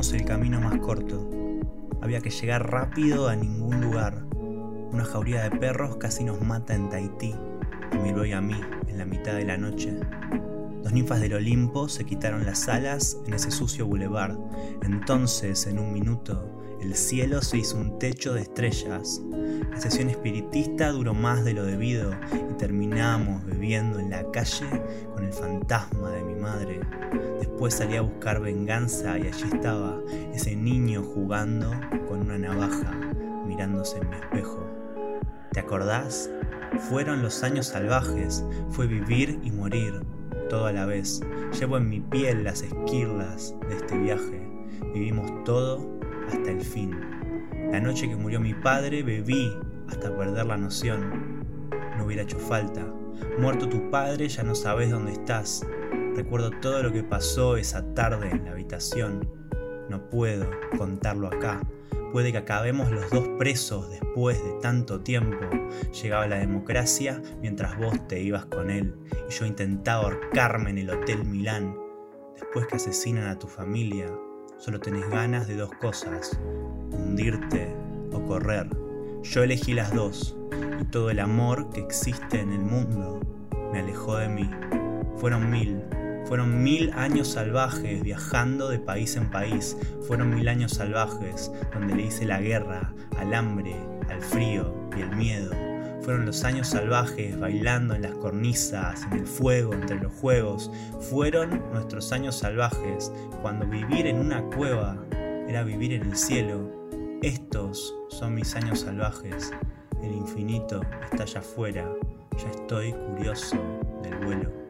el camino más corto. Había que llegar rápido a ningún lugar. Una jauría de perros casi nos mata en Tahití, a Milo y a mí, en la mitad de la noche. Dos ninfas del Olimpo se quitaron las alas en ese sucio bulevar. Entonces, en un minuto, el cielo se hizo un techo de estrellas. La sesión espiritista duró más de lo debido y terminamos bebiendo en la calle con el fantasma de mi madre. Después salí a buscar venganza y allí estaba ese niño jugando con una navaja, mirándose en mi espejo. ¿Te acordás? Fueron los años salvajes, fue vivir y morir, todo a la vez. Llevo en mi piel las esquirlas de este viaje. Vivimos todo hasta el fin. La noche que murió mi padre bebí hasta perder la noción. No hubiera hecho falta. Muerto tu padre ya no sabes dónde estás. Recuerdo todo lo que pasó esa tarde en la habitación. No puedo contarlo acá. Puede que acabemos los dos presos después de tanto tiempo. Llegaba la democracia mientras vos te ibas con él y yo intentaba ahorcarme en el Hotel Milán. Después que asesinan a tu familia, Solo tenés ganas de dos cosas, hundirte o correr. Yo elegí las dos y todo el amor que existe en el mundo me alejó de mí. Fueron mil, fueron mil años salvajes viajando de país en país. Fueron mil años salvajes donde le hice la guerra al hambre, al frío y el miedo fueron los años salvajes bailando en las cornisas, en el fuego, entre los juegos. Fueron nuestros años salvajes cuando vivir en una cueva era vivir en el cielo. Estos son mis años salvajes. El infinito está allá afuera. Ya estoy curioso del vuelo.